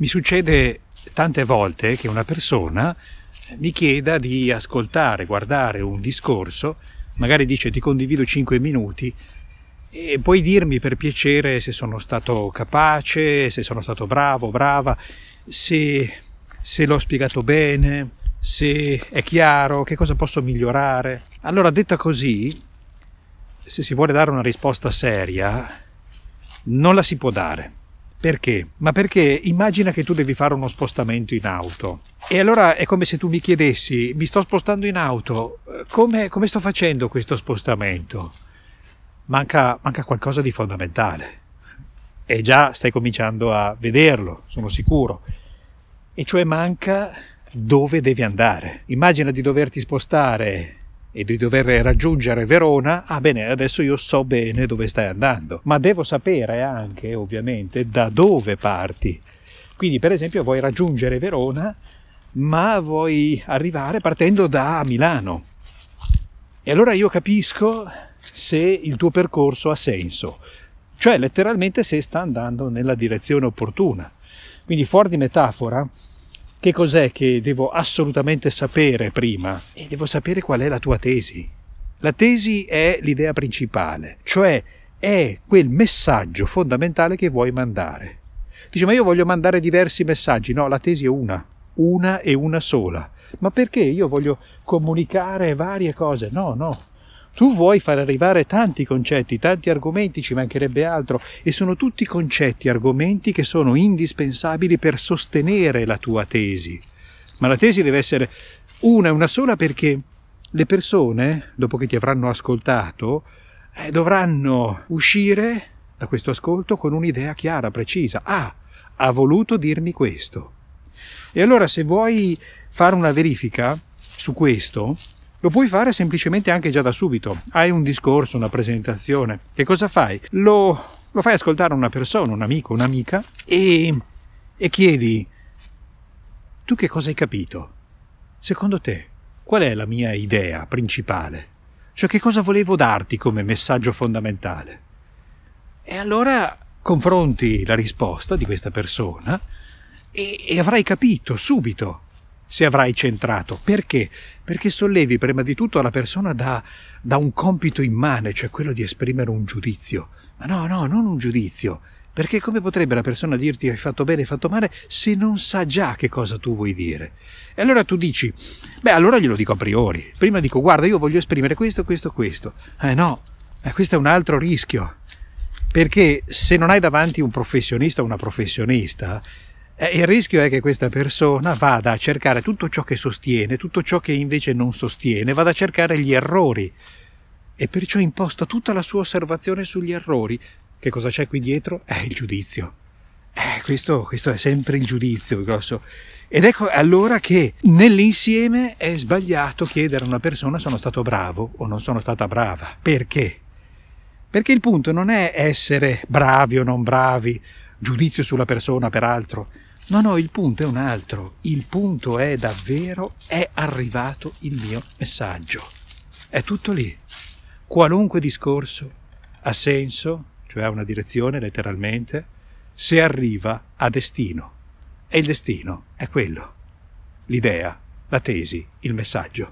Mi succede tante volte che una persona mi chieda di ascoltare, guardare un discorso, magari dice ti condivido 5 minuti e puoi dirmi per piacere se sono stato capace, se sono stato bravo, brava, se, se l'ho spiegato bene, se è chiaro, che cosa posso migliorare. Allora, detta così, se si vuole dare una risposta seria, non la si può dare perché? Ma perché immagina che tu devi fare uno spostamento in auto e allora è come se tu mi chiedessi, mi sto spostando in auto, come, come sto facendo questo spostamento? Manca, manca qualcosa di fondamentale e già stai cominciando a vederlo, sono sicuro, e cioè manca dove devi andare. Immagina di doverti spostare e di dover raggiungere Verona, ah bene, adesso io so bene dove stai andando, ma devo sapere anche, ovviamente, da dove parti. Quindi, per esempio, vuoi raggiungere Verona, ma vuoi arrivare partendo da Milano. E allora io capisco se il tuo percorso ha senso, cioè letteralmente se sta andando nella direzione opportuna. Quindi, fuori di metafora, che cos'è che devo assolutamente sapere prima? E devo sapere qual è la tua tesi. La tesi è l'idea principale, cioè è quel messaggio fondamentale che vuoi mandare. Dice, ma io voglio mandare diversi messaggi. No, la tesi è una, una e una sola. Ma perché io voglio comunicare varie cose? No, no. Tu vuoi far arrivare tanti concetti, tanti argomenti, ci mancherebbe altro, e sono tutti concetti, argomenti che sono indispensabili per sostenere la tua tesi. Ma la tesi deve essere una e una sola perché le persone, dopo che ti avranno ascoltato, eh, dovranno uscire da questo ascolto con un'idea chiara, precisa. Ah, ha voluto dirmi questo. E allora se vuoi fare una verifica su questo, lo puoi fare semplicemente anche già da subito. Hai un discorso, una presentazione. Che cosa fai? Lo, lo fai ascoltare a una persona, un amico, un'amica e, e chiedi, tu che cosa hai capito? Secondo te, qual è la mia idea principale? Cioè che cosa volevo darti come messaggio fondamentale? E allora confronti la risposta di questa persona e, e avrai capito subito se avrai centrato. Perché? Perché sollevi prima di tutto la persona da, da un compito immane, cioè quello di esprimere un giudizio. Ma no, no, non un giudizio. Perché come potrebbe la persona dirti hai fatto bene, hai fatto male, se non sa già che cosa tu vuoi dire? E allora tu dici, beh, allora glielo dico a priori. Prima dico, guarda, io voglio esprimere questo, questo, questo. Eh no, eh, questo è un altro rischio. Perché se non hai davanti un professionista o una professionista, eh, il rischio è che questa persona vada a cercare tutto ciò che sostiene, tutto ciò che invece non sostiene, vada a cercare gli errori e perciò imposta tutta la sua osservazione sugli errori. Che cosa c'è qui dietro? È il giudizio. Eh, questo, questo è sempre il giudizio grosso. Ed ecco allora che nell'insieme è sbagliato chiedere a una persona sono stato bravo o non sono stata brava. Perché? Perché il punto non è essere bravi o non bravi, giudizio sulla persona peraltro, No, no, il punto è un altro. Il punto è davvero è arrivato il mio messaggio. È tutto lì. Qualunque discorso ha senso, cioè ha una direzione letteralmente, se arriva a destino. E il destino è quello. L'idea, la tesi, il messaggio.